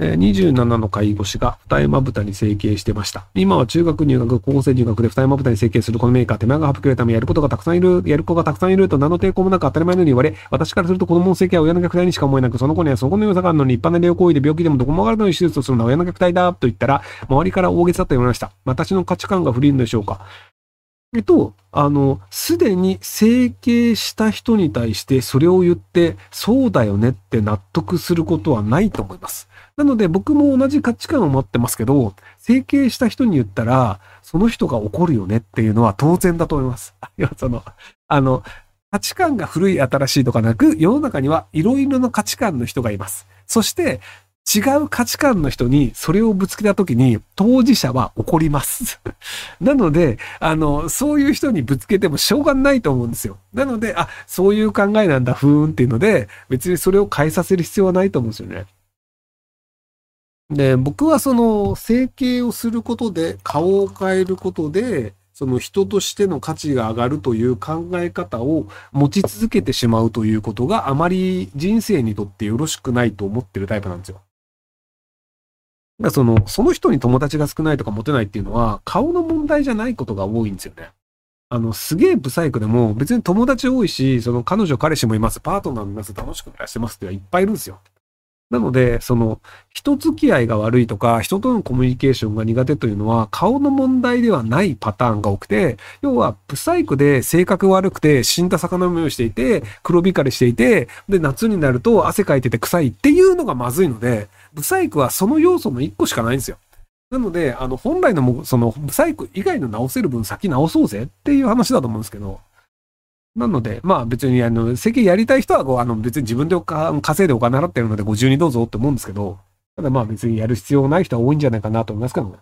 27の介護士が二重まぶたに整形してました。今は中学入学、高校生入学で二重まぶたに整形するこのメーカー、手間が省けるためやることがたくさんいる、やる子がたくさんいると何の抵抗もなく当たり前のように言われ、私からすると子供の整形は親の虐待にしか思えなく、その子にはそこの良さがあるのに一般な療行為で病気でもどこもわからないのに手術をするのは親の虐待だと言ったら、周りから大げさと言われました。私の価値観が古いのでしょうか。えっと、あの、すでに整形した人に対してそれを言って、そうだよねって納得することはないと思います。なので僕も同じ価値観を持ってますけど、整形した人に言ったら、その人が怒るよねっていうのは当然だと思います。いや、その、あの、価値観が古い新しいとかなく、世の中にはいろいろな価値観の人がいます。そして、違う価値観の人にそれをぶつけたときに当事者は怒ります。なので、あの、そういう人にぶつけてもしょうがないと思うんですよ。なので、あ、そういう考えなんだ、ふーんっていうので、別にそれを変えさせる必要はないと思うんですよね。で、僕はその整形をすることで、顔を変えることで、その人としての価値が上がるという考え方を持ち続けてしまうということがあまり人生にとってよろしくないと思ってるタイプなんですよ。かその、その人に友達が少ないとかモテないっていうのは、顔の問題じゃないことが多いんですよね。あの、すげえブサイクでも、別に友達多いし、その彼女彼氏もいます、パートナーもいます、楽しく暮らしてますっていっぱいいるんですよ。なので、その、人付き合いが悪いとか、人とのコミュニケーションが苦手というのは、顔の問題ではないパターンが多くて、要は、ブサイクで性格悪くて、死んだ魚の目をしていて、黒光りしていて、で、夏になると汗かいてて臭いっていうのがまずいので、ブサイクはその要素の1個しかないんですよ。なので、あの、本来のも、その、ブサイク以外の直せる分先直そうぜっていう話だと思うんですけど、なので、まあ別に、あの、席やりたい人は、あの、別に自分で稼いでお金払ってるのでご自由にどうぞって思うんですけど、ただまあ別にやる必要ない人は多いんじゃないかなと思いますけどね。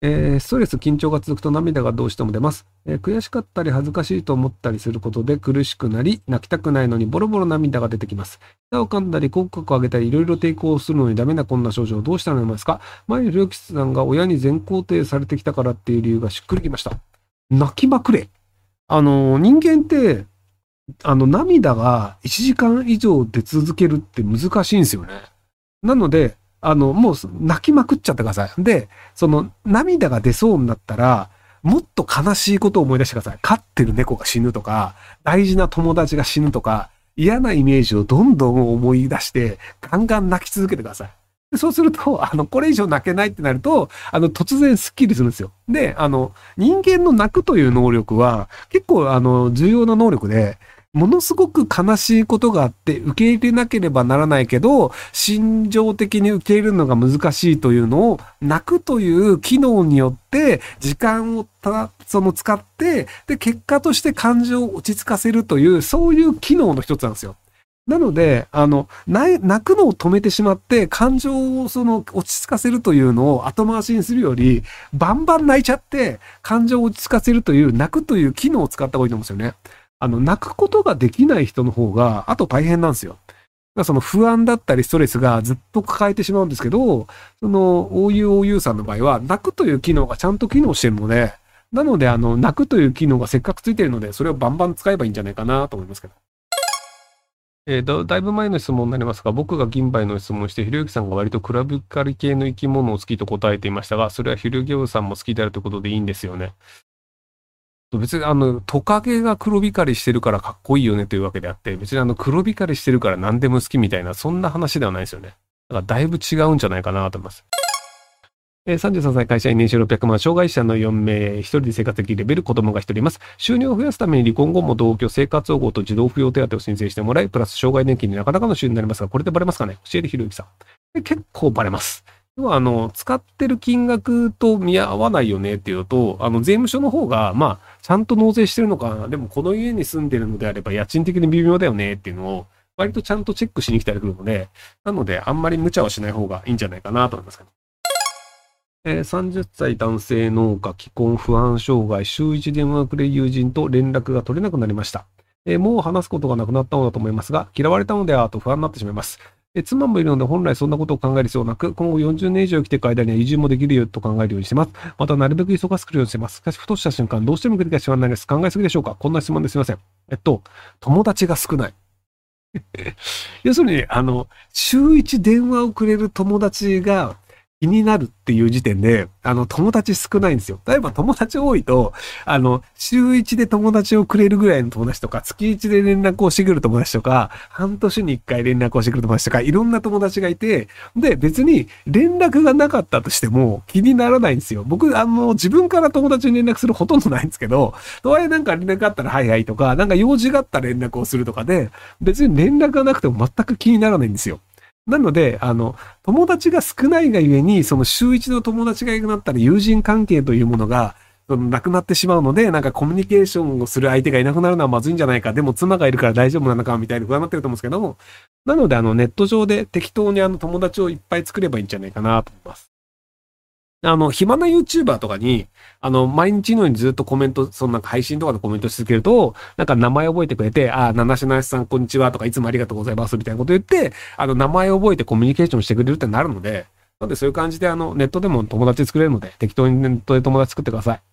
えーストレス、緊張が続くと涙がどうしても出ます、えー悔しかったり恥ずかしいと思ったりすることで苦しくなり、泣きたくないのにボロボロ涙が出てきます。舌を噛んだり、口角を上げたり、いろいろ抵抗するのにダメなこんな症状どうしたらいいですか？前に良吉さんが親に全肯定されてきたからっていう理由がしっくりきました。泣きまくれ。あの、人間って、あの、涙が1時間以上出続けるって難しいんですよね。なので、あの、もう泣きまくっちゃってください。で、その涙が出そうになったら、もっと悲しいことを思い出してください。飼ってる猫が死ぬとか、大事な友達が死ぬとか、嫌なイメージをどんどん思い出して、ガンガン泣き続けてください。でそうすると、あの、これ以上泣けないってなると、あの、突然スッキリするんですよ。で、あの、人間の泣くという能力は、結構、あの、重要な能力で、ものすごく悲しいことがあって受け入れなければならないけど、心情的に受け入れるのが難しいというのを、泣くという機能によって、時間をた、その使って、で、結果として感情を落ち着かせるという、そういう機能の一つなんですよ。なので、あの、泣くのを止めてしまって、感情をその落ち着かせるというのを後回しにするより、バンバン泣いちゃって、感情を落ち着かせるという、泣くという機能を使った方がいいと思うんですよね。あの、泣くことができない人の方が、あと大変なんですよ。その不安だったりストレスがずっと抱えてしまうんですけど、その OUOU さんの場合は、泣くという機能がちゃんと機能してるので、なので、あの、泣くという機能がせっかくついてるので、それをバンバン使えばいいんじゃないかなと思いますけど。えーだだいぶ前の質問になりますが、僕が銀杯の質問して、ひろゆきさんが割とクラブカリ系の生き物を好きと答えていましたが、それはひろゆきさんも好きであるということでいいんですよね。別にあの、トカゲが黒光りしてるからかっこいいよねというわけであって、別にあの、黒光りしてるから何でも好きみたいな、そんな話ではないですよね。だからだいぶ違うんじゃないかなと思います。えー33歳会社員年収600万、障害者の4名、一人で生活できるレベル、子供が一人います。収入を増やすために離婚後も同居、生活保護と児童扶養手当を申請してもらい、プラス障害年金になかなかの収入になりますが、これでバレますかね？教えてひろゆきさん。結構バレます。要は、あの、使ってる金額と見合わないよねっていうと、あの、税務署の方が、まあ、ちゃんと納税してるのかな、でもこの家に住んでるのであれば家賃的に微妙だよねっていうのを、割とちゃんとチェックしに来たりするので、なので、あんまり無茶はしない方がいいんじゃないかなと思いますけど。えー30歳男性農家、既婚、不安障害、週一電話くれ友人と連絡が取れなくなりました。えーもう話すことがなくなったのだと思いますが、嫌われたのではと不安になってしまいます。え妻もいるので本来そんなことを考える必要なく、今後40年以上生きていく間には移住もできるよと考えるようにしてます。またなるべく忙しくするようにしてます。しかし、ふとした瞬間、どうしても繰り返しはないです。考えすぎでしょうか？こんな質問ですいません。えっと、友達が少ない。要するに、あの、週一電話をくれる友達が気になるっていう時点で、あの、友達少ないんですよ。例えば友達多いと、あの、週一で友達をくれるぐらいの友達とか、月一で連絡をしてくる友達とか、半年に一回連絡をしてくる友達とか、いろんな友達がいて、で、別に連絡がなかったとしても気にならないんですよ。僕、あの、自分から友達に連絡するほとんどないんですけど、とはいえなんか連絡あったらはいはいとか、なんか用事があったら連絡をするとかで、別に連絡がなくても全く気にならないんですよ。なので、あの、友達が少ないがゆえに、その週一の友達がいなくなったら友人関係というものが、なくなってしまうので、なんかコミュニケーションをする相手がいなくなるのはまずいんじゃないか。でも妻がいるから大丈夫なのかみたいな不安になってると思うんですけども。なので、あの、ネット上で適当にあの友達をいっぱい作ればいいんじゃないかなと思います。あの、暇な YouTuber とかに、あの、毎日のようにずっとコメント、そのなんか配信とかでコメントし続けると、なんか名前覚えてくれて、あ、七種なしさんこんにちはとか、いつもありがとうございますみたいなこと言って、あの、名前覚えてコミュニケーションしてくれるってなるので、なんでそういう感じであの、ネットでも友達作れるので、適当にネットで友達作ってください。